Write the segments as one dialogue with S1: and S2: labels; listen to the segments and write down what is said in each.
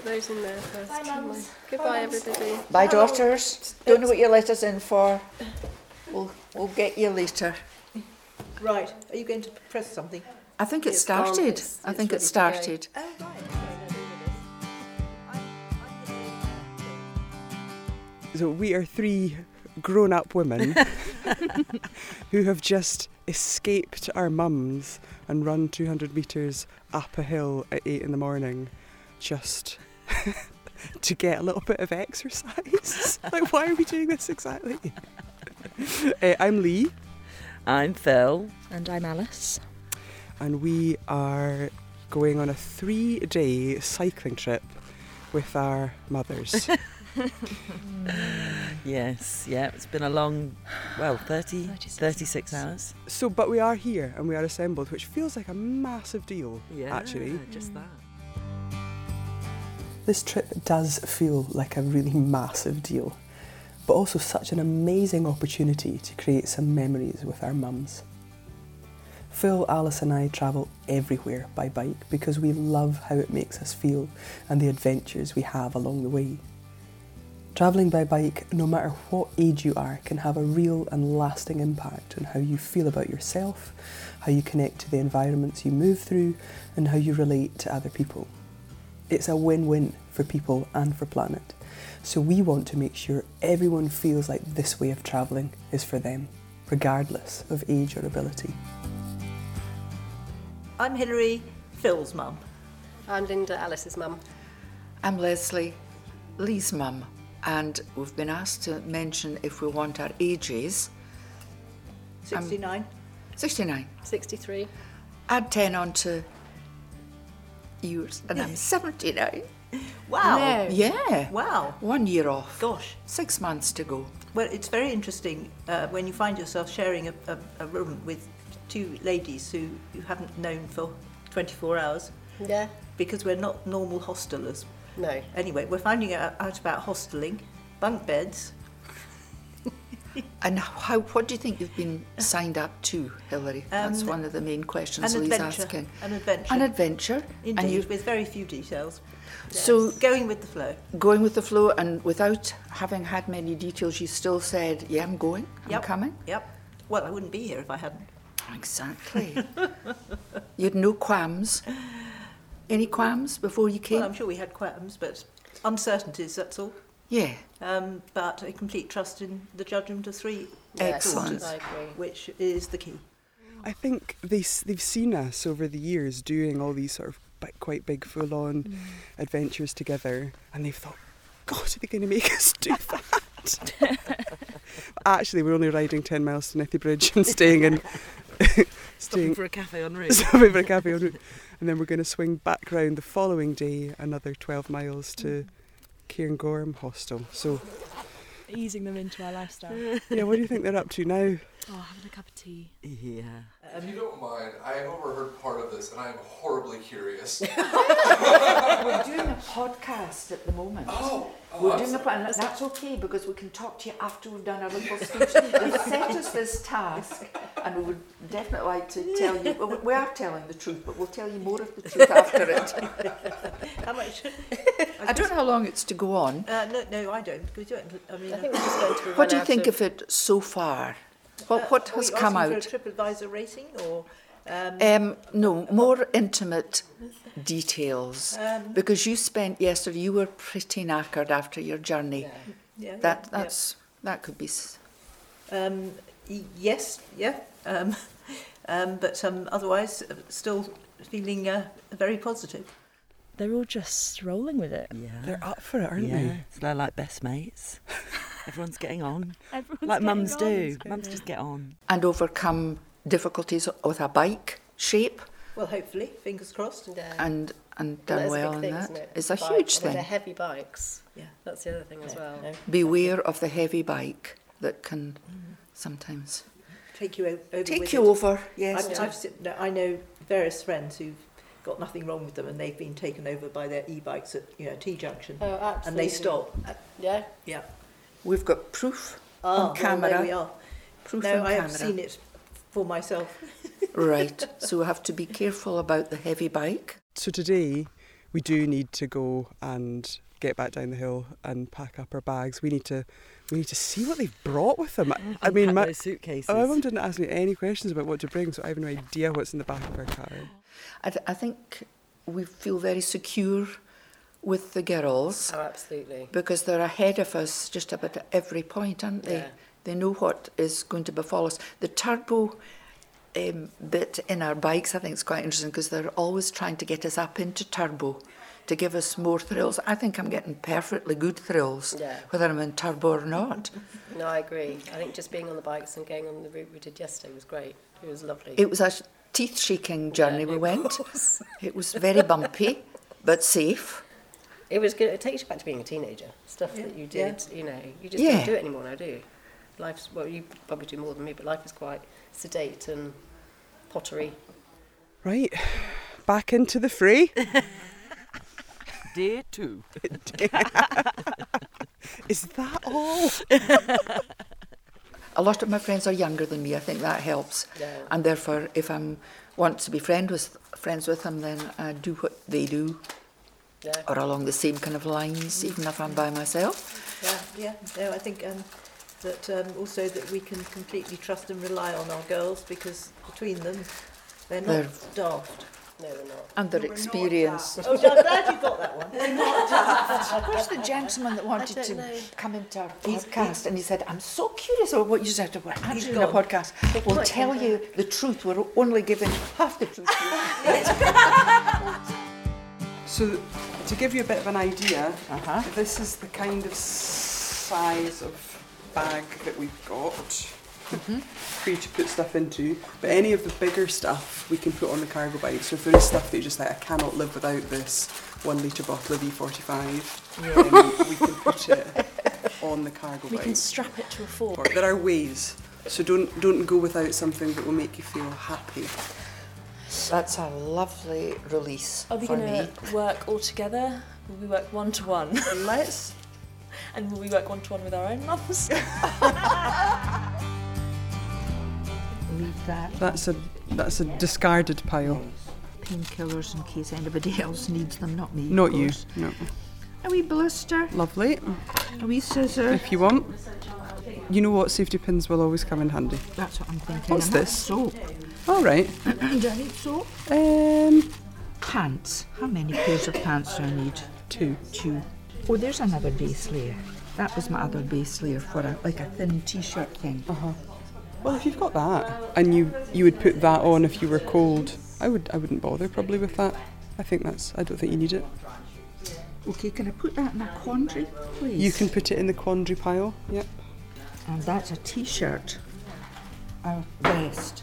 S1: put those in there first. shouldn't we? Goodbye, everybody.
S2: Bye, daughters. Don't know what your letter's in for. We'll, we'll get you later.
S3: Right, are you going to press something?
S2: I think it started.
S1: It's-
S2: I think it
S1: ready to go.
S2: started.
S3: Oh, right.
S4: So we are three grown up women who have just escaped our mums and run 200 metres up a hill at 8 in the morning just to get a little bit of exercise. like, why are we doing this exactly? Uh, I'm Lee,
S5: I'm Phil.
S6: And I'm Alice.
S4: and we are going on a three day cycling trip with our mothers.
S5: Yes, yeah, it's been a long, well, 30,
S6: 36
S5: 36 hours.
S4: so, but we are here and we are assembled, which feels like a massive deal,
S5: Yeah,
S4: actually.
S5: just that.
S4: This trip does feel like a really massive deal, but also such an amazing opportunity to create some memories with our mums. Phil, Alice, and I travel everywhere by bike because we love how it makes us feel and the adventures we have along the way. Travelling by bike, no matter what age you are, can have a real and lasting impact on how you feel about yourself, how you connect to the environments you move through, and how you relate to other people. It's a win win for people and for planet. So we want to make sure everyone feels like this way of travelling is for them, regardless of age or ability.
S3: I'm Hilary, Phil's mum.
S1: I'm Linda, Alice's mum.
S2: I'm Leslie, Lee's mum, and we've been asked to mention if we want our ages.
S3: Um, 69.
S2: 69.
S1: 63.
S2: Add 10 on to yours, and I'm 79.
S3: wow.
S2: Yeah.
S3: Wow.
S2: One year off.
S3: Gosh.
S2: Six months to go.
S3: Well, it's very interesting uh, when you find yourself sharing a, a, a room with two ladies who you haven't known for 24 hours
S1: Yeah.
S3: because we're not normal hostelers.
S1: No.
S3: Anyway, we're finding out, out about hosteling, bunk beds.
S2: And how? What do you think you've been signed up to, Hilary? That's
S3: Um,
S2: one of the main questions Lee's asking.
S3: An adventure.
S2: An adventure.
S3: Indeed,
S2: And you
S3: with very few details.
S2: so
S3: Going with the flow.
S2: going with the flow, and without having had many details, you still said, "Yeah, I'm going. I'm
S3: Yep.
S2: coming."
S3: Yep. Well, I wouldn't be here if I hadn't.
S2: Exactly. you had no qualms. Any qualms before you came?
S3: Well, I'm sure we had qualms, but uncertainties, that's all.
S2: Yeah.
S3: Um, but a complete trust in the judgment of three
S2: Excellent.
S1: I agree.
S3: which is the key.
S4: I think they, they've seen us over the years doing all these sort of bi- quite big full on adventures together, and they've thought, God, are they going to make us do that? Actually, we're only riding 10 miles to Nethy Bridge and staying in. staying,
S5: for a cafe en route.
S4: stopping for a cafe en route. And then we're going to swing back round the following day, another 12 miles to Cairngorm Hostel. So,
S6: Easing them into our lifestyle.
S4: yeah, what do you think they're up to now?
S6: Oh, having a cup of tea.
S5: Yeah.
S7: If you don't mind, I have overheard part of this and I am horribly curious.
S2: We're doing a podcast at the moment.
S7: oh, oh,
S2: We're doing a
S7: sorry.
S2: and that's okay because we can talk to you after we've done our little speech. They've set us this task, and we would definitely like to tell you. well, We are telling the truth, but we'll tell you more of the truth after it.
S3: How much?
S2: I don't know how long it's to go on.
S3: Uh, no, no, I don't. We don't. I mean,
S1: I think we're just going to
S2: What do you think
S1: of,
S2: of it so far? What,
S3: uh,
S2: what
S3: are
S2: has
S3: we
S2: come
S3: asking
S2: out?
S3: For a TripAdvisor rating or? Um,
S2: Um, no, more intimate details.
S3: Um,
S2: because you spent yesterday, you were pretty knackered after your journey.
S3: yeah, yeah
S2: That
S3: yeah,
S2: that's that could be. s-
S3: Um, yes, yeah. Um, um, but um, otherwise, uh, still feeling uh, very positive.
S6: They're all just rolling with it.
S5: Yeah.
S4: They're up for it, aren't
S5: yeah.
S4: they?
S5: So they're like best mates. Everyone's getting on.
S6: Everyone's
S5: like
S6: getting
S5: mums
S6: on.
S5: do. Mums just get on.
S2: And overcome difficulties with a bike shape
S3: Well, hopefully, fingers crossed.
S1: Yeah.
S2: and and
S1: Well,
S2: done
S1: that is
S2: well
S1: a
S2: in
S1: thing,
S2: that.
S1: isn't it?
S2: It's a
S1: Bike-
S2: huge
S1: With the
S2: thing.
S1: heavy bikes.
S3: Yeah.
S1: That's the other thing as well.
S3: No.
S2: Beware of the heavy bike that can sometimes
S3: Take you o- over.
S2: take
S3: with
S2: you
S3: it.
S2: over. Yes.
S3: I've, I've, se- no, I know various friends who've got nothing wrong with them, and they've been taken over by their e-bikes at you know T junction,
S1: Oh, absolutely.
S3: and they stop.
S1: Yeah.
S3: Yeah.
S2: We've got proof
S3: Ah,
S2: on
S3: well,
S2: camera.
S3: there we are.
S2: Proof
S3: no,
S2: on
S3: I
S2: camera.
S3: have seen it for myself.
S2: Right. So we have to be careful about the heavy bike.
S4: So today we do need to go and get back down the hill and pack up our bags. We need to we need to see what they've brought with them. I- I mean, my,
S5: those suitcases.
S4: my mum didn't ask me any questions about what to bring, so I have no idea what's in the back of our car.
S2: I, th- I think we feel very secure with the girls
S1: Oh, absolutely.
S2: because they're ahead of us just about at every point, aren't they?
S1: Yeah.
S2: They know what is going to befall us. The turbo um, bit in our bikes, I think, is quite interesting because they're always trying to get us up into turbo to give us more thrills. I think I'm getting perfectly good thrills,
S1: Yeah.
S2: whether I'm in turbo or not.
S1: No, I agree. I think just being on the bikes and going on the route we did yesterday was great. It was lovely.
S2: It was a teeth shaking journey we went.
S1: was.
S2: It was very bumpy, but safe.
S1: It was good. It takes you back to being a teenager. Stuff that you
S3: yeah.
S1: did, you know, you just
S2: Yeah.
S1: don't do it anymore now, do you? Life's, well, you probably do more than me, but life is quite sedate and pottery.
S4: Right, back into the fray.
S5: Day two.
S4: Is that all?
S2: A lot of my friends are younger than me. I think that helps.
S1: Yeah.
S2: And therefore, if I'm want to be friend with friends with them, then I do what they do,
S1: Yeah.
S2: or along the same kind of lines, even if I'm by myself.
S3: Yeah, yeah. No, I think um, that um, also that we can completely trust and rely on our girls because between them, they're not
S2: They're-
S3: daft.
S1: No, we're not.
S2: And their experience.
S3: Oh, I'm glad you got that one.
S2: Where's the gentleman that wanted to
S1: know.
S2: come into our podcast and he said, I'm so curious about what you said about answering a
S3: gone.
S2: podcast. We'll tell
S1: come
S2: you the truth. We're only giving half the truth.
S4: So, to give you a bit of an idea,
S2: Uh-huh.
S4: this is the kind of size of bag that we've got for you to put stuff into. But any of the bigger stuff we can put on the cargo bike. So if there is stuff that you're just like, I cannot live without this one litre bottle of E45, um, we can put it on the cargo
S8: We
S4: bike.
S8: We can strap it to a fork.
S4: There are ways. So don't don't go without something that will make you feel happy.
S2: That's a lovely release
S8: Are we going to work all together? Will we work one to one?
S2: Let's
S8: And will we work one to one with our own mums?
S2: that.
S4: That's a that's a discarded pile.
S2: Painkillers in case anybody else needs them, not me.
S4: Not you. No.
S2: A wee blister,
S4: Lovely.
S2: a wee scissor.
S4: If you want. You know what? Safety pins will always come in handy.
S2: That's what I'm thinking.
S4: What's
S2: that's
S4: this?
S2: Soap.
S4: All right.
S2: Do I need soap?
S4: Um,
S2: Pants. How many pairs of pants do I need?
S4: two.
S2: Two. Oh, there's another base layer. That was my other base layer for a like a thin t-shirt thing.
S4: Well, if you've got that, and you you would put that on if you were cold, I would I wouldn't bother probably with that. I think that's I don't think you need it.
S2: Okay, can I put that in a quandary, please?
S4: You can put it in the quandary pile. Yep.
S2: And that's a t-shirt. A vest.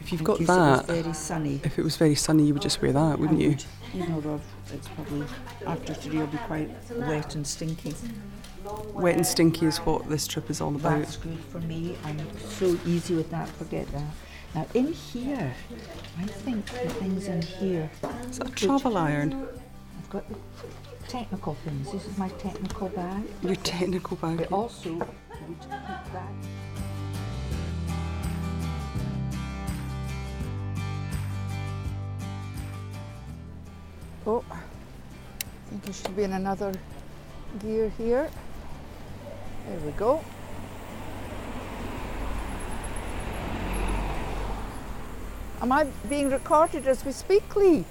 S4: If you've got that,
S2: It was very sunny.
S4: if it was very sunny, you would just wear that, wouldn't
S2: I
S4: you?
S2: Would, know, though it's probably after today will be quite wet and stinky.
S4: Wet and stinky is what this trip is all about.
S2: That's good for me. I'm so easy with that. Forget that. Now in here, I think the things in here.
S4: Is that a travel iron?
S2: I've got the technical things. This is my technical bag.
S4: Your technical bag.
S2: But also, Oh, I think it should be in another gear here. There we go. Am I being recorded as we speak, Lee?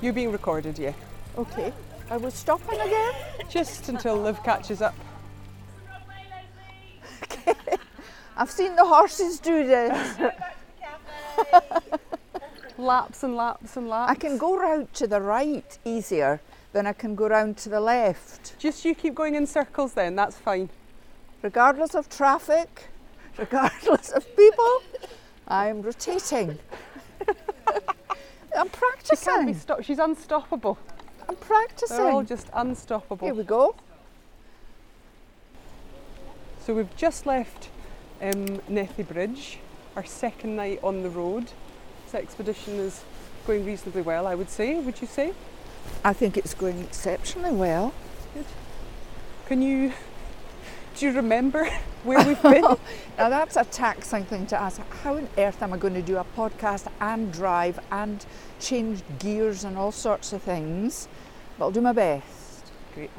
S4: You're being recorded, yeah.
S2: Okay. Are we stopping again?
S4: Just until Liv catches up.
S2: I've seen the horses do this.
S4: Laps and laps and laps.
S2: I can go round to the right easier than I can go round to the left.
S4: Just you keep going in circles then, that's fine.
S2: Regardless of traffic, regardless of people, I'm rotating. I'm practicing.
S4: She can't be stopped. She's unstoppable.
S2: I'm practicing.
S4: They're all just unstoppable.
S2: Here we go.
S4: So we've just left um, Nethy Bridge, our second night on the road. This expedition is going reasonably well, I would say. Would you say?
S2: I think it's going exceptionally well. Good.
S4: Can you Do you remember where we've been?
S9: Now that's a taxing thing to ask. How on earth am I going to do a podcast and drive and change gears and all sorts of things? But I'll do my best.
S4: Great.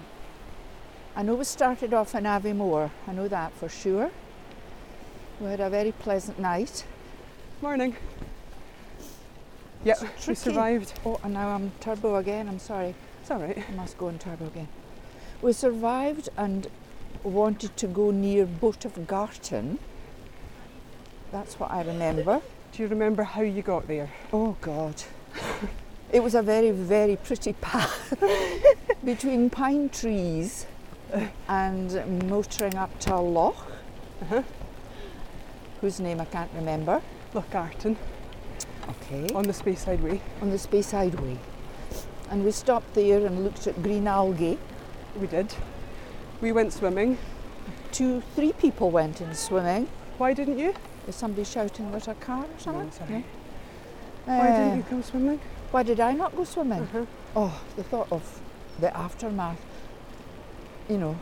S9: I know we started off in Aviemore. I know that for sure. We had a very pleasant night.
S4: Morning. Yep, we survived.
S9: Oh, and now I'm turbo again. I'm sorry.
S4: It's all right.
S9: I must go in turbo again. We survived and wanted to go near Boat of Garten. That's what I remember.
S4: Do you remember how you got there?
S9: Oh God. It was a very, very pretty path between pine trees and motoring up to a loch,
S4: Uh-huh.
S9: whose name I can't remember.
S4: Loch Garten
S9: Okay.
S4: on the Speyside Way.
S9: On the Speyside Way. And we stopped there and looked at green algae.
S4: We did. We went swimming.
S9: Two, three people went in swimming.
S4: Why didn't you?
S9: Is somebody shouting at a car or something?
S4: sorry.
S9: No?
S4: Why
S9: Uh,
S4: didn't you go swimming?
S9: why did I not go swimming?
S4: Uh-huh.
S9: Oh, the thought of the aftermath. You know,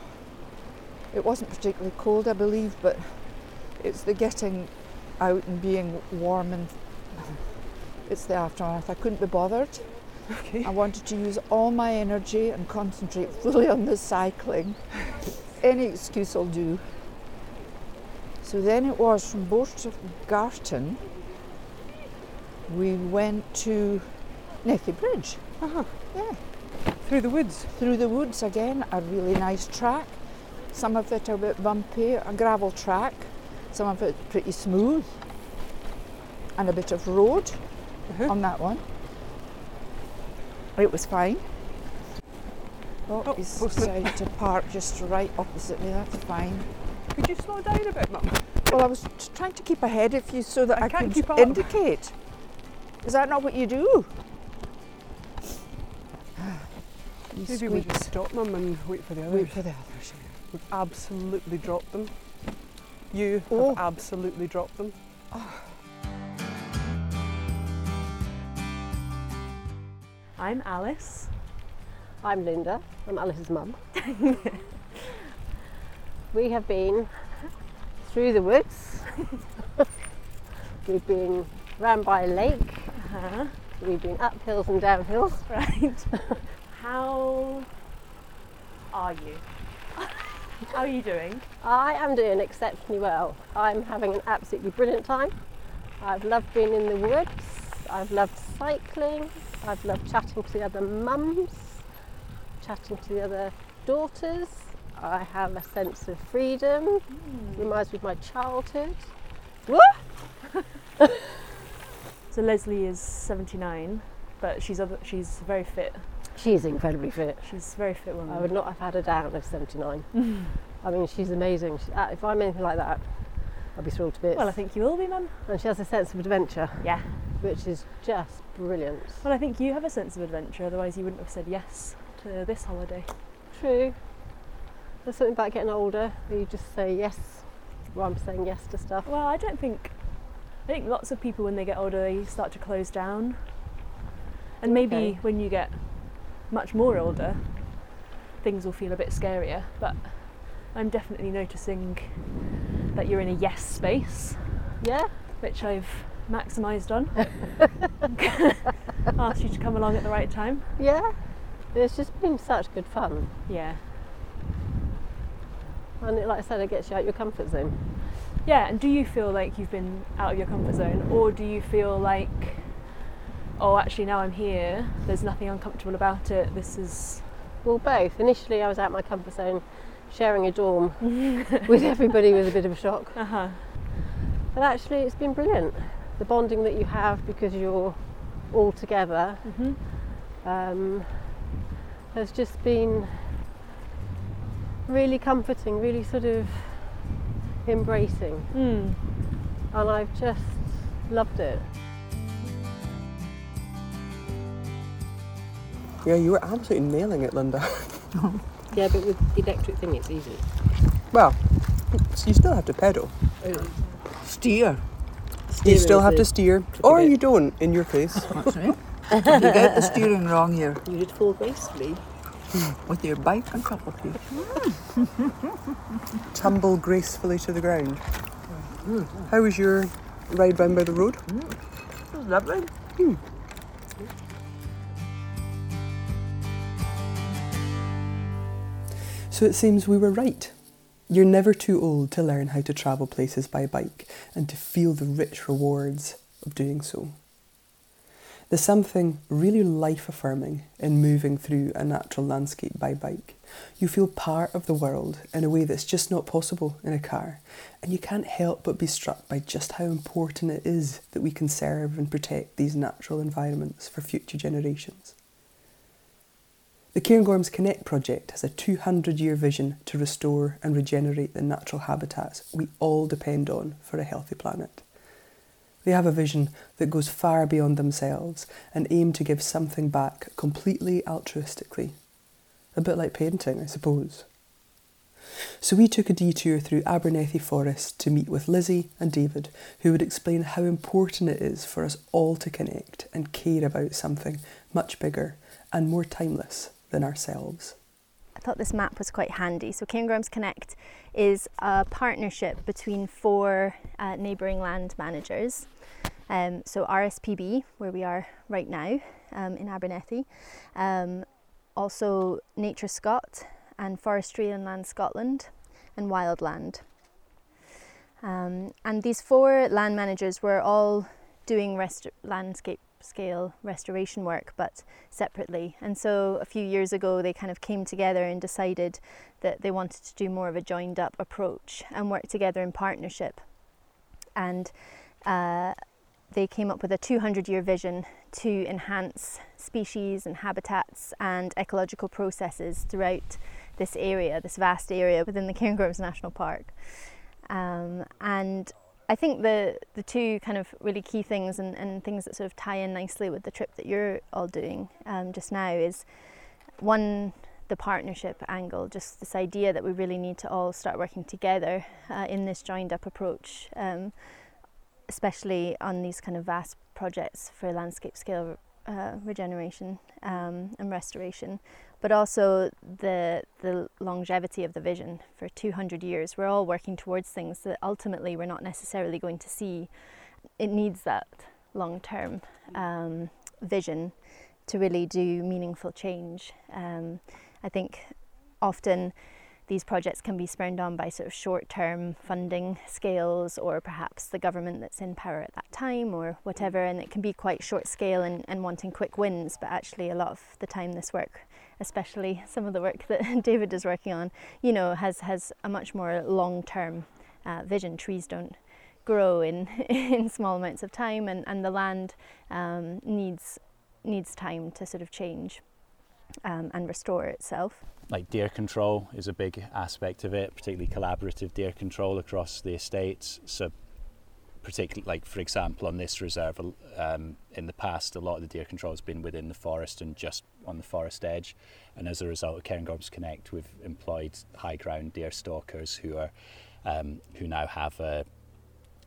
S9: it wasn't particularly cold, I believe, but it's the getting out and being warm and it's the aftermath. I couldn't be bothered.
S4: Okay.
S9: I wanted to use all my energy and concentrate fully on the cycling. Any excuse will do. So then it was from of we went to Nethy Bridge.
S4: Uh-huh.
S9: Yeah.
S4: Through the woods.
S9: Through the woods again, a really nice track. Some of it a bit bumpy, a gravel track. Some of it pretty smooth. And a bit of road
S4: Uh-huh.
S9: on that one. It was fine. Oh,
S4: Oh,
S9: he's decided to park just right opposite me. That's fine.
S4: Could you slow down a bit, Mum?
S9: Well, I was t- trying to keep ahead of you so that
S4: I
S9: I,
S4: can't
S9: could
S4: keep
S9: indicate. Is that not what you do? You
S4: Maybe we
S9: squeaks.
S4: just stop, Mum, and wait for the others.
S9: Wait for the others.
S4: We've absolutely dropped them. You
S9: Oh.
S4: have absolutely dropped them.
S6: I'm Alice.
S10: I'm Linda. I'm Alice's mum. we have been through the woods. We've been round by a lake.
S6: Uh-huh.
S10: We've been up hills and down hills.
S6: Right. How are you? How are you doing?
S10: I am doing exceptionally well. I'm having an absolutely brilliant time. I've loved being in the woods. I've loved cycling. I've loved chatting to the other mums, chatting to the other daughters. I have a sense of freedom. Reminds me of my childhood.
S6: So Leslie is 79, but she's other, she's very fit.
S10: She's incredibly fit.
S6: She's a very fit woman.
S10: I would not have had her down at 79. I mean, she's amazing. She, uh, if I'm anything like that, I'd be thrilled to bits.
S6: Well, I think you will be, Mum.
S10: and she has a sense of adventure,
S6: Yeah.
S10: Which is just brilliant.
S6: Well, I think you have a sense of adventure, otherwise you wouldn't have said yes to this holiday.
S10: True. There's something about getting older where you just say yes. Well, I'm saying yes to stuff.
S6: Well, I don't think. I think lots of people, when they get older, they start to close down. And maybe
S10: Okay.
S6: when you get much more older, things will feel a bit scarier. But I'm definitely noticing that you're in a yes space,
S10: Yeah?
S6: which I've maximised on. Asked you to come along at the right time.
S10: Yeah. It's just been such good fun.
S6: Yeah.
S10: And it, like I said, it gets you out your comfort zone.
S6: Yeah, and do you feel like you've been out of your comfort zone, or do you feel like, oh, actually now I'm here, there's nothing uncomfortable about it, this is.
S10: Well, both. Initially, I was out my comfort zone, sharing a dorm with everybody was a bit of a shock.
S6: Uh huh.
S10: But actually, it's been brilliant. The bonding that you have because you're all together
S6: hmm
S10: um, has just been really comforting, really sort of embracing.
S6: Mm.
S10: And I've just loved it.
S4: Yeah, you were absolutely nailing it, Linda.
S10: Yeah, but with the electric thing, it's easy.
S4: Well, you still have to pedal.
S9: Steer.
S4: You still have to steer, or you don't. In your case,
S9: That's right. you get the steering wrong here.
S10: You did fall gracefully.
S2: with your bike on top of you.
S11: Tumble gracefully to the ground. Mm-hmm. How was your ride round by the road? Mm.
S2: It was Lovely. Hmm.
S11: So it seems we were right. You're never too old to learn how to travel places by bike and to feel the rich rewards of doing so. There's something really life affirming in moving through a natural landscape by bike. You feel part of the world in a way that's just not possible in a car, and you can't help but be struck by just how important it is that we conserve and protect these natural environments for future generations. The Cairngorms Connect project has a 200 year vision to restore and regenerate the natural habitats we all depend on for a healthy planet. They have a vision that goes far beyond themselves and aim to give something back completely altruistically. A bit like painting, I suppose. So we took a detour through Abernethy Forest to meet with Lizzie and David, who would explain how important it is for us all to connect and care about something much bigger and more timeless than ourselves.
S12: I thought this map was quite handy. So Cairngorms Connect is a partnership between four uh, neighbouring land managers. Um, so RSPB, where we are right now um, in Abernethy, um, also Nature Scot and Forestry and Land Scotland and Wildland. Um, and these four land managers were all doing rest- landscape scale restoration work, but separately. And so a few years ago, they kind of came together and decided that they wanted to do more of a joined up approach and work together in partnership. And uh, they came up with a 200 year vision to enhance species and habitats and ecological processes throughout this area, this vast area within the Cairngorms National Park. Um, and I think the, the two kind of really key things and, and things that sort of tie in nicely with the trip that you're all doing um, just now is one, the partnership angle, just this idea that we really need to all start working together uh, in this joined up approach. Um, especially on these kind of vast projects for landscape scale uh, regeneration um, and restoration, but also the the longevity of the vision for 200 years. We're all working towards things that ultimately we're not necessarily going to see. It needs that long term um, vision to really do meaningful change. Um, I think often these projects can be spurned on by sort of short term funding scales or perhaps the government that's in power at that time or whatever and it can be quite short scale and, and wanting quick wins but actually a lot of the time this work especially some of the work that David is working on you know has has a much more long term uh, vision trees don't grow in in small amounts of time and, and the land um, needs needs time to sort of change um, and restore itself
S13: like deer control is a big aspect of it, particularly collaborative deer control across the estates. So, particularly like for example, on this reserve, um, in the past, a lot of the deer control has been within the forest and just on the forest edge. And as a result of Cairngorms Connect, we've employed high ground deer stalkers who are um, who now have a,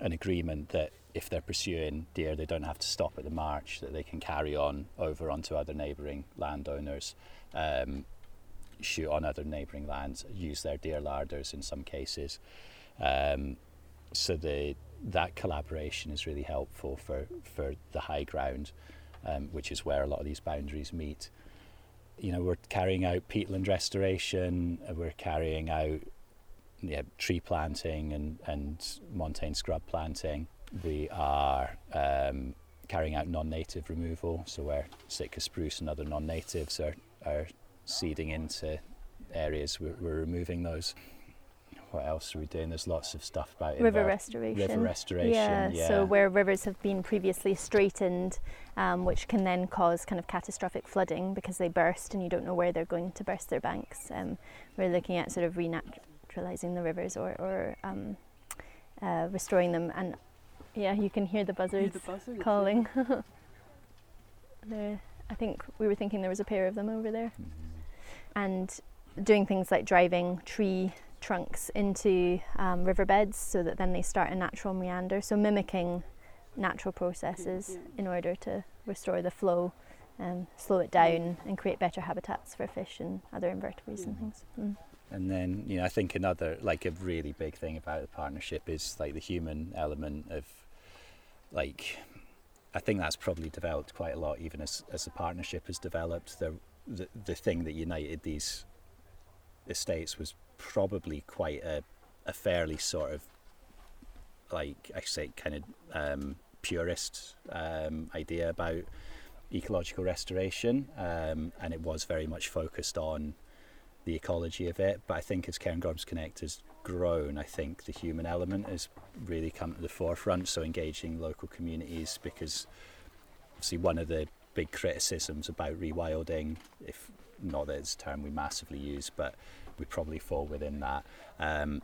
S13: an agreement that if they're pursuing deer, they don't have to stop at the march; that they can carry on over onto other neighbouring landowners. Um, shoot on other neighbouring lands, use their deer larders in some cases. Um, so the that collaboration is really helpful for, for the high ground, um, which is where a lot of these boundaries meet. You know, we're carrying out peatland restoration, uh, we're carrying out yeah, tree planting and, and montane scrub planting. We are um, carrying out non-native removal, so where Sitka spruce and other non-natives are, are seeding into areas, we're, we're removing those. What else are we doing? There's lots of stuff about
S12: river restoration.
S13: River restoration.
S12: Yeah,
S13: yeah,
S12: So where rivers have been previously straightened, um, which can then cause kind of catastrophic flooding because they burst and you don't know where they're going to burst their banks. Um, we're looking at sort of renaturalizing the rivers or, or um, uh, restoring them. And yeah, you can hear the buzzards,
S11: the buzzards
S12: calling. I think we were thinking there was a pair of them over there.
S13: Mm-hmm.
S12: And doing things like driving tree trunks into um, riverbeds so that then they start a natural meander. So mimicking natural processes in order to restore the flow um, slow it down and create better habitats for fish and other invertebrates and things. Mm.
S13: And then, you know, I think another, like a really big thing about the partnership is like the human element of, like, I think that's probably developed quite a lot, even as, as the partnership has developed. The, the, the thing that united these estates was probably quite a, a fairly sort of, like, I say, kind of um, purist um, idea about ecological restoration. Um, and it was very much focused on the ecology of it. But I think as Cairngorms Connect has grown, I think the human element has really come to the forefront. So engaging local communities, because obviously one of the big criticisms about rewilding, if not that it's a term we massively use, but we probably fall within that. Um,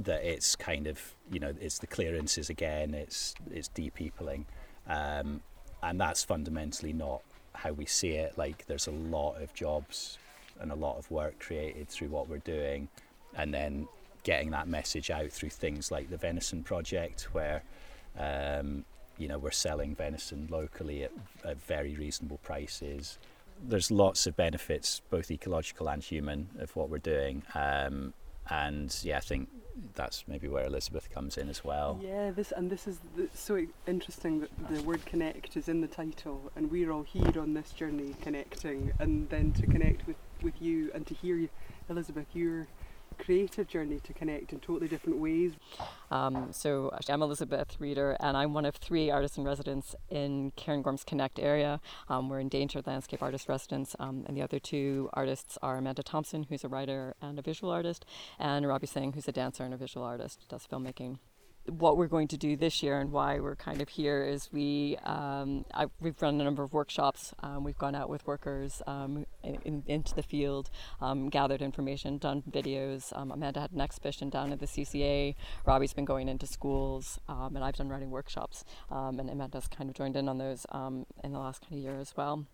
S13: that it's kind of you know it's the clearances again, it's it's depeopling, um, and that's fundamentally not how we see it. Like there's a lot of jobs and a lot of work created through what we're doing, and then getting that message out through things like the Venison Project, where um, you know we're selling venison locally at, at very reasonable prices. There's lots of benefits, both ecological and human, of what we're doing. Um, and yeah, I think that's maybe where Elizabeth comes in as well.
S4: Yeah, this and this is the, so interesting that the word connect is in the title, and we're all here on this journey connecting, and then to connect with with you and to hear you, Elizabeth your creative journey to connect in totally different ways.
S14: Um, so I'm Elizabeth Reeder, and I'm one of three artists in residence in Cairngorms Connect area. Um, we're endangered landscape artist residents, um, and the other two artists are Amanda Thomson, who's a writer and a visual artist, and Robbie Synge, who's a dancer and a visual artist, does filmmaking what we're going to do this year and why we're kind of here is we um, I, we've run a number of workshops. Um, we've gone out with workers um, in, into the field, um, gathered information, done videos. Um, Amanda had an exhibition down at the CCA. Robbie's been going into schools, um, and I've done writing workshops. and Amanda's kind of joined in on those in the last kind of year as well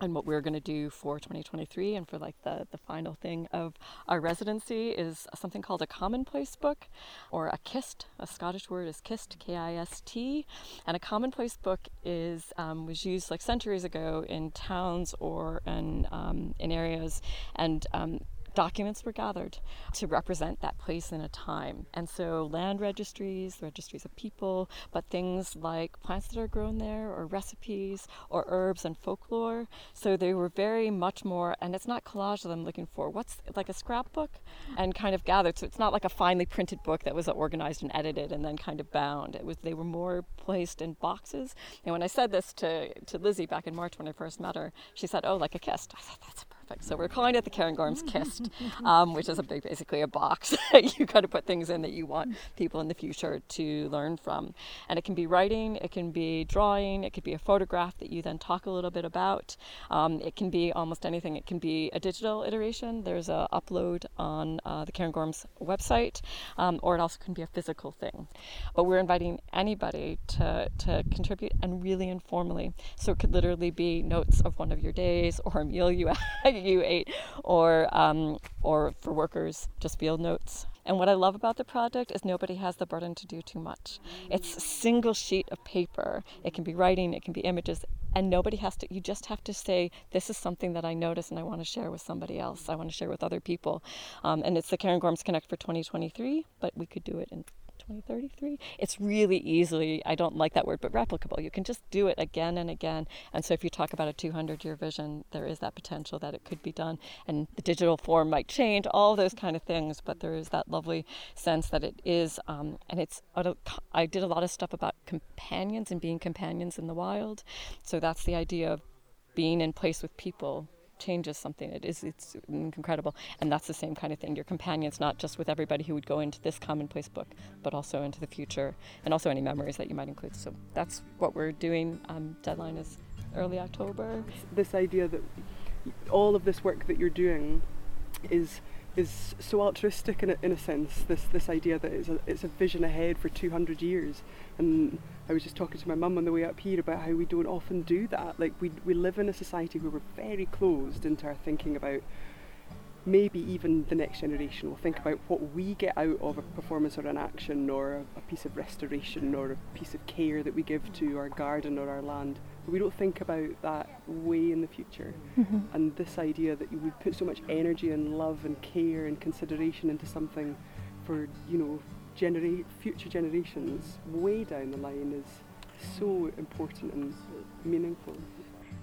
S14: and what we're going to do for 2023 and for like the, the final thing of our residency is something called a commonplace book or a kist a scottish word is kist k-i-s-t and a commonplace book is um, was used like centuries ago in towns or in, um, in areas. And um, documents were gathered to represent that place in a time. And so, land registries, registries of people, but things like plants that are grown there, or recipes, or herbs and folklore. So, they were very much more, and it's not collage that I'm looking for. What's like a scrapbook and kind of gathered. So, it's not like a finely printed book that was organized and edited and then kind of bound. It was, they were more placed in boxes. And when I said this to, to Lizzie back in March when I first met her, she said, Oh, like a kist. I said, That's perfect. So we're calling it the Cairngorms Kist, um, which is a big, basically a box that you kind of put things in that you want people in the future to learn from. And it can be writing, it can be drawing, it could be a photograph that you then talk a little bit about. Um, it can be almost anything. It can be a digital iteration. There's a upload on uh, the Cairngorms website, um, or it also can be a physical thing. But we're inviting anybody to, to contribute and really informally. So it could literally be notes of one of your days or a meal you you ate, or um, or for workers, just field notes. And what I love about the project is nobody has the burden to do too much. It's a single sheet of paper. It can be writing, it can be images, and nobody has to. You just have to say, "This is something that I notice and I want to share with somebody else. I want to share with other people." Um, and it's the Cairngorms Connect for 2023, but we could do it in 2033. It's really easily, I don't like that word, but replicable. You can just do it again and again. And so if you talk about a 200 year vision, there is that potential that it could be done. And the digital form might change, all those kind of things, but there is that lovely sense that it is, um, and it's, I did a lot of stuff about companions and being companions in the wild. So that's the idea of being in place with people changes something. It is it's incredible, and that's the same kind of thing. Your companions, not just with everybody who would go into this commonplace book, but also into the future, and also any memories that you might include. So that's what we're doing. Um, deadline is early October.
S4: This idea that all of this work that you're doing is is so altruistic in a, in a sense. This this idea that it's a it's a vision ahead for 200 years, and I was just talking to my mum on the way up here about how we don't often do that. Like we we live in a society where we're very closed into our thinking about maybe even the next generation will think about what we get out of a performance or an action or a, a piece of restoration or a piece of care that we give to our garden or our land but we don't think about that way in the future.
S12: Mhm.
S4: And this idea that you would put so much energy and love and care and consideration into something for, you know, genera- future generations way down the line is so important and meaningful.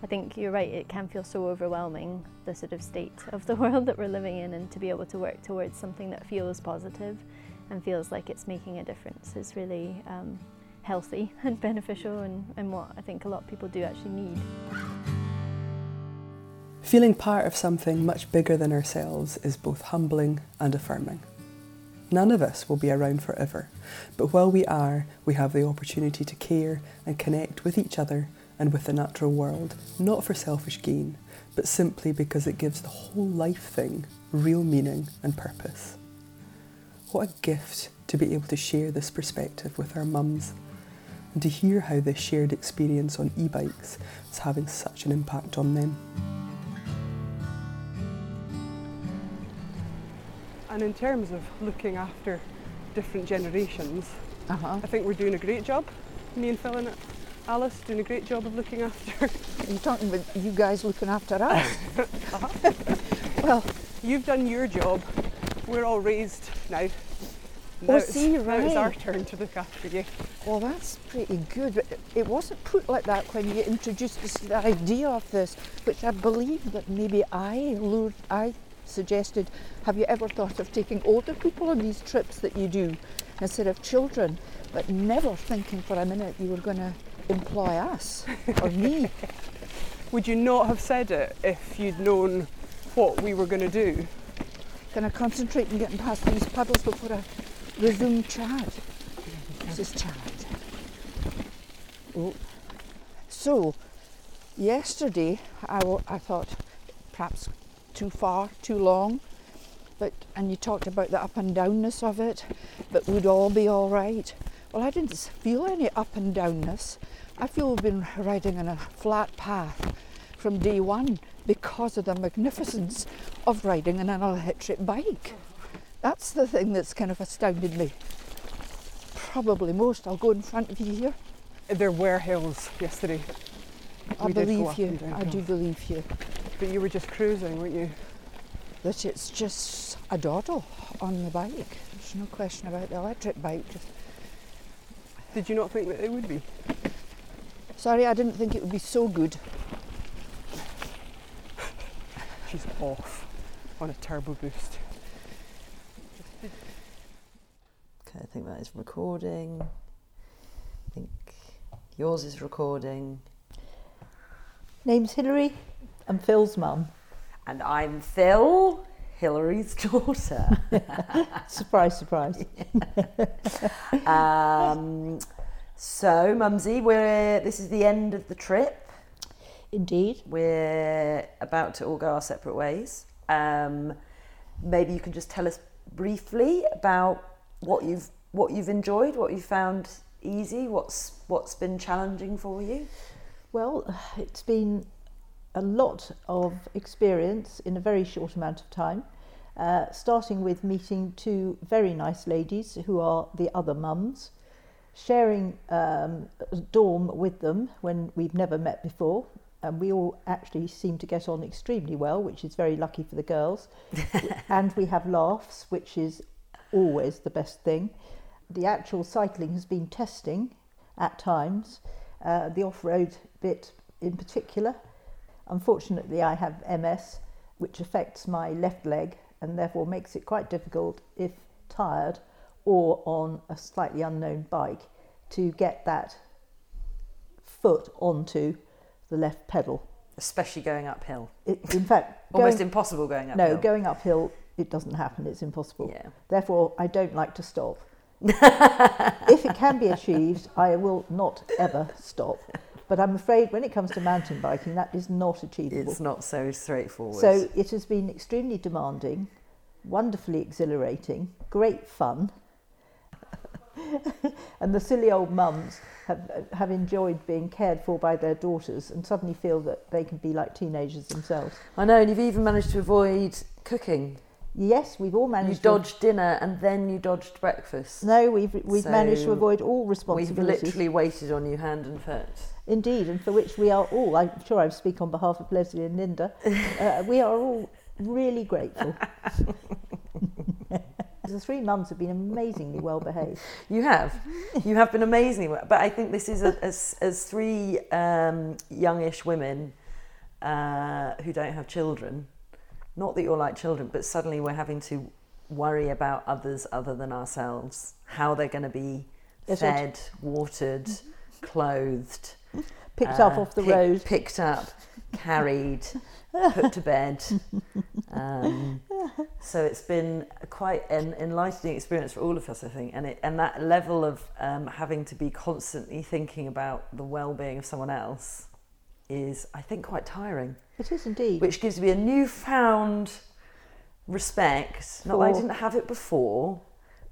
S12: I think you're right, it can feel so overwhelming, the sort of state of the world that we're living in, and to be able to work towards something that feels positive and feels like it's making a difference is really um, healthy and beneficial, and, and what I think a lot of people do actually need.
S4: Feeling part of something much bigger than ourselves is both humbling and affirming. None of us will be around forever, but while we are, we have the opportunity to care and connect with each other and with the natural world, not for selfish gain, but simply because it gives the whole life thing real meaning and purpose. What a gift to be able to share this perspective with our mums and to hear how this shared experience on e bikes is having such an impact on them. And in terms of looking after different generations,
S9: Uh-huh.
S4: I think we're doing a great job. Me and Phil and Alice doing a great job of looking after.
S9: You're talking about you guys looking after us.
S4: well, you've done your job. We're all raised now. Now,
S9: Oh, see,
S4: now it's our turn to look after you.
S9: Well, that's pretty good. But it- wasn't put like that when you introduced us the idea of this, which I believe that maybe I lured, I suggested. Have you ever thought of taking older people on these trips that you do instead of children? But never thinking for a minute you were going to employ us or me.
S4: Would you not have said it if you'd known what we were going to do?
S9: Can I concentrate on getting past these puddles before I resume is chat. Oh. So, yesterday I, I thought perhaps too far, too long, but and you talked about the up and downness of it, but we'd all be all right. Well, I didn't feel any up and downness. I feel we've been riding on a flat path from day one because of the magnificence of riding on an electric bike. That's the thing that's kind of astounded me. Probably most. I'll go in front of you here.
S4: There were hills yesterday.
S9: I
S4: We
S9: believe you. I do believe you.
S4: But you were just cruising, weren't you?
S9: That it's just a doddle on the bike. There's no question about the electric bike. Just-
S4: Did you not think that it would be?
S9: Sorry, I didn't think it would be so good.
S4: She's off on a turbo boost.
S5: Okay, I think that is recording. I think yours is recording.
S3: Name's Hilary. I'm Phil's mum.
S5: And I'm Phil, Hilary's daughter.
S3: surprise, surprise.
S5: um, so, Mumsy, we're this is the end of the trip.
S3: Indeed.
S5: We're about to all go our separate ways. Um, maybe you can just tell us briefly about what you've what you've enjoyed, what you found easy, what's what's been challenging for you.
S3: Well, it's been a lot of experience in a very short amount of time. Uh, starting with meeting two very nice ladies who are the other mums, sharing um, a dorm with them when we've never met before. And we all actually seem to get on extremely well, which is very lucky for the girls. and we have laughs, which is always the best thing. The actual cycling has been testing at times, uh, the off road bit in particular. Unfortunately, I have MS, which affects my left leg and therefore makes it quite difficult if tired or on a slightly unknown bike to get that foot onto the left pedal.
S5: Especially going uphill.
S3: It, in fact,
S5: Almost
S3: going-
S5: impossible going uphill.
S3: No, going uphill, it doesn't happen. It's impossible.
S5: Yeah.
S3: Therefore, I don't like to stop. if it can be achieved, I will not ever stop. But I'm afraid when it comes to mountain biking, that is not achievable.
S5: It's not so straightforward.
S3: So it has been extremely demanding, wonderfully exhilarating, great fun. and the silly old mums have, have enjoyed being cared for by their daughters and suddenly feel that they can be like teenagers themselves.
S5: I know, and you've even managed to avoid cooking.
S3: Yes, we've all
S5: You
S3: managed. to-
S5: dodged dinner and then you dodged breakfast.
S3: No, we've we've managed to avoid all responsibilities.
S5: We've literally waited on you hand and foot.
S3: Indeed, and for which we are all, I'm sure I speak on behalf of Leslie and Linda, uh, we are all really grateful. the three mums have been amazingly well behaved.
S5: You have, you have been amazing. But I think this is a, as as three um, youngish women uh, who don't have children. Not that you're like children, but suddenly we're having to worry about others other than ourselves. How they're going to be fed, watered, clothed,
S3: Picked
S5: uh,
S3: up off the
S5: pick-
S3: road.
S5: picked up, carried, put to bed. Um, so it's been quite an enlightening experience for all of us, I think, and it, and that level of um, having to be constantly thinking about the well-being of someone else is, I think, quite tiring.
S3: It is indeed.
S5: Which gives me a newfound respect. Not that I didn't have it before,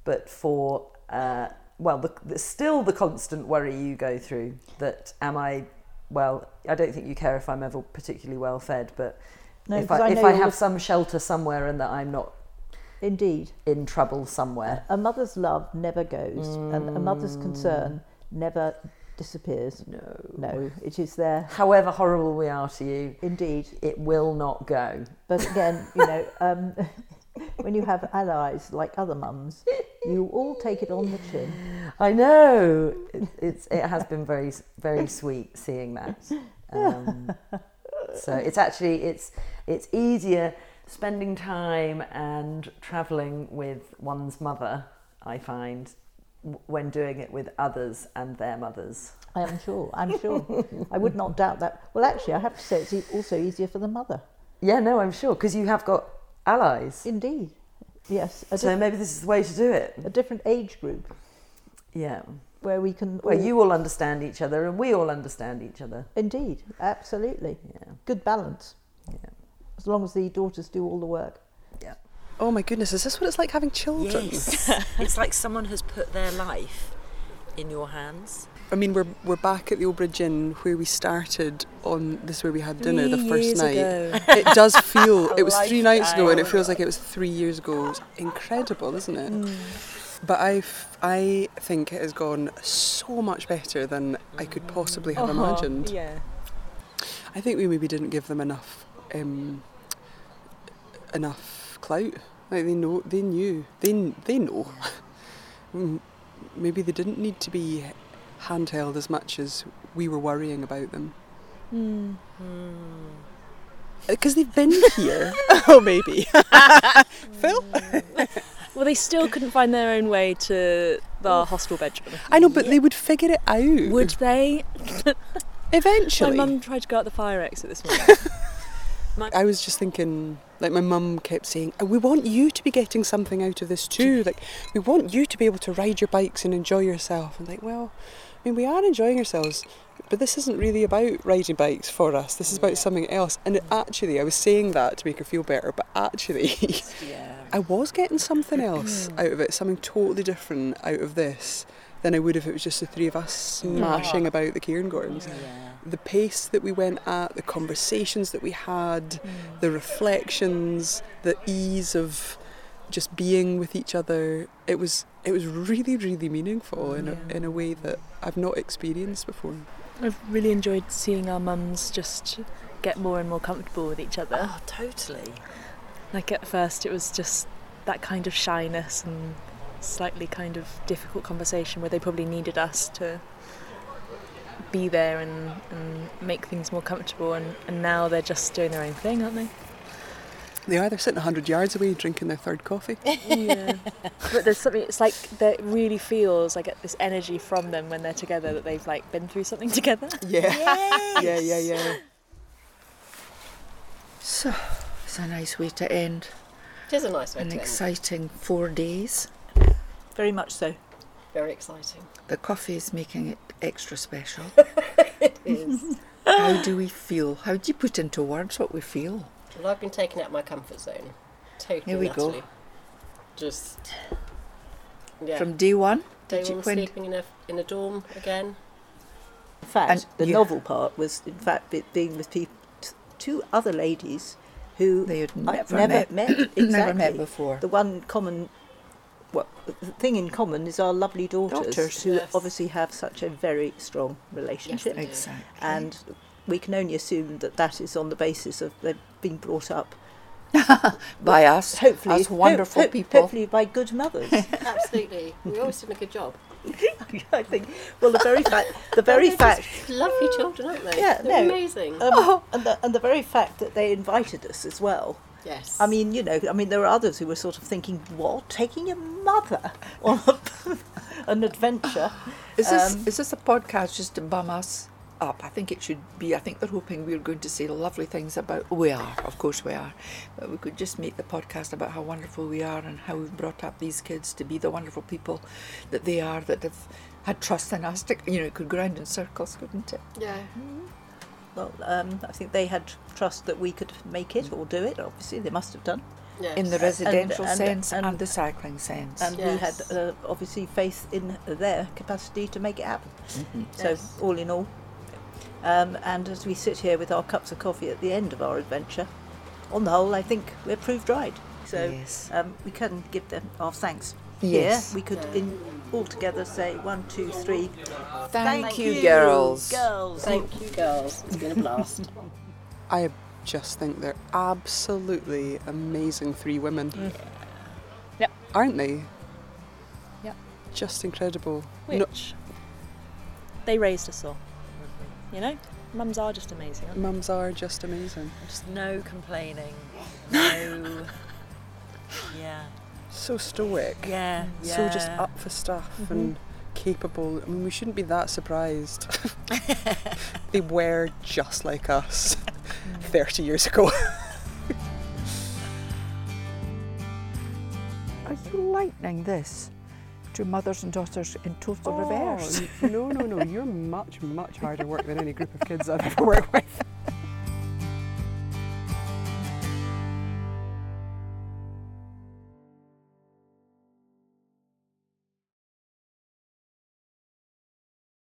S5: but for uh, well, the, the, still the constant worry you go through. That am I? Well, I don't think you care if I'm ever particularly well fed, but
S3: No,
S5: if I,
S3: I
S5: if I have
S3: look-
S5: some shelter somewhere and that I'm not
S3: Indeed.
S5: in trouble somewhere.
S3: A mother's love never goes, and a mother's concern never disappears.
S5: No.
S3: No, it is there.
S5: However horrible we are to you,
S3: Indeed.
S5: it will not go.
S3: But again, you know, um, when you have allies like other mums, you all take it on the chin.
S5: I know it, it's it has been very very sweet seeing that. Um, so it's actually it's it's easier spending time and traveling with one's mother. I find when doing it with others and their mothers.
S3: I am sure. I'm sure. I would not doubt that. Well, actually, I have to say it's also easier for the mother.
S5: Yeah, no, I'm sure because you have got allies.
S3: Indeed. Yes.
S5: So maybe this is the way to do it.
S3: a different age group
S5: Yeah.
S3: where we can.
S5: Where
S3: all-
S5: you all understand each other and we all understand each other.
S3: Indeed. Absolutely.
S5: Yeah.
S3: Good balance.
S5: Yeah.
S3: As long as the daughters do all the work.
S4: Oh my goodness, is this what it's like having children? Yes.
S8: it's like someone has put their life in your hands.
S4: I mean, we're we're back at the Old Bridge Inn where we started on this where we had dinner the first
S8: years
S4: night.
S8: ago.
S4: It does feel it was three nights ago, and it feels like it was three years ago. It's incredible, isn't it? But I, I think it has gone so much better than I could possibly have imagined.
S6: Yeah.
S4: I think we maybe didn't give them enough um, enough clout. Like they know, they knew, they they know. Maybe they didn't need to be handheld as much as we were worrying about them
S6: Mm.
S4: because they've been here. oh, maybe. Phil.
S6: Well, they still couldn't find their own way to the hospital bedroom.
S4: I know, but they would figure it out.
S6: Would they?
S4: eventually?
S6: My mum tried to go out the fire exit this morning.
S4: I was just thinking, like my mum kept saying, oh, "We want you to be getting something out of this too. Like, we want you to be able to ride your bikes and enjoy yourself." And like, well, I mean, we are enjoying ourselves, but this isn't really about riding bikes for us. This is about something else. And it, actually, I was saying that to make her feel better, but actually, I was getting something else mm. out of it, something totally different out of this than I would if it was just the three of us smashing about the Cairngorms. The pace that we went at, the conversations that we had, mm. the reflections, the ease of just being with each other. It was it was really really meaningful in a, in a way that I've not experienced before.
S6: I've really enjoyed seeing our mums just get more and more comfortable with each other.
S8: Oh, totally.
S6: Like at first, it was just that kind of shyness and slightly kind of difficult conversation where they probably needed us to be there and, and make things more comfortable. And, and now they're just doing their own thing, aren't they?
S4: They are they're sitting hundred yards away drinking their third coffee.
S6: yeah. But there's something. It's like that really feels like this energy from them when they're together that they've like been through something together.
S4: Yeah. yeah, yeah, yeah.
S9: So, it's a nice way to end
S10: It is a nice way
S9: an
S10: to end.
S9: exciting four days.
S2: Very much so.
S10: Very exciting.
S9: The coffee is making it extra special.
S10: It is.
S9: How do we feel? How do you put into words what we feel?
S10: well, I've been taken out of my comfort zone. Totally.
S9: Here we go.
S10: Just. Yeah.
S9: From day one,
S10: day
S9: did you
S10: one
S9: when-
S10: sleeping in a in a dorm again.
S2: In fact,
S9: And
S2: the
S9: you-
S2: novel part was, in fact, being with people, two other ladies
S3: who
S2: They had
S3: I've
S2: never
S3: never
S2: met.
S3: Exactly.
S2: Never met before.
S3: The one common, well, the thing in common is our lovely daughters,
S2: Daughters,
S3: who
S2: yes.
S3: obviously have such a very strong relationship.
S2: Yes, Exactly.
S3: And we can only assume that that is on the basis of they've been brought up
S2: by us,
S3: hopefully,
S2: us wonderful
S3: ho- ho-
S2: people.
S3: hopefully by good mothers.
S1: Absolutely. We always did a good job.
S3: I think. Well, the very fact, the very
S1: They're
S3: fact,
S1: lovely children, aren't they?
S3: yeah,
S1: They're
S3: no,
S1: amazing.
S3: Um, and the and the very fact that they invited us as well.
S1: Yes.
S3: I mean, you know, I mean, there are others who were sort of thinking, "What, taking your mother on a, an adventure?"
S2: Is this
S3: Um,
S2: is this a podcast just to bum us up? I think it should be. I think they're hoping we're going to say lovely things about. We are, of course, we are. But we could just make the podcast about how wonderful we are and how we've brought up these kids to be the wonderful people that they are that have had trust in us. To, you know, it could go round in circles, couldn't it?
S1: yeah.
S3: Well, um, I think they had trust that we could make it or do it. Obviously, they must have done.
S1: Yes.
S2: In the residential
S3: and-
S2: sense and,
S3: and-
S2: the cycling sense.
S3: And we had uh, obviously faith in their capacity to make it happen.
S2: Mhm.
S3: So,
S1: Yes.
S3: all in all, um, and as we sit here with our cups of coffee at the end of our adventure, on the whole, I think we're proved right. So,
S2: Yes.
S3: um, we can give them our thanks.
S2: Yes.
S3: Here, we could in all together say one, two, three.
S2: Thank, you, girls.
S3: girls.
S1: Thank you, girls. It's been a blast.
S4: I just think they're absolutely amazing three women. Yeah.
S6: Yep.
S4: Aren't they?
S6: Yep.
S4: Just incredible. No-
S6: Which they raised us all. You know, mums are just amazing. Aren't
S4: mums are just amazing.
S5: Just no complaining. No. yeah.
S4: So stoic.
S5: Yeah.
S4: So just up for stuff mm-hmm. and capable. I mean, we shouldn't be that surprised. they were just like us mm. 30 years ago.
S2: Are you lightening this to mothers and daughters in total oh, reverse?
S4: Oh, n- no, no, no. You're much, much harder work than any group of kids I've ever worked with.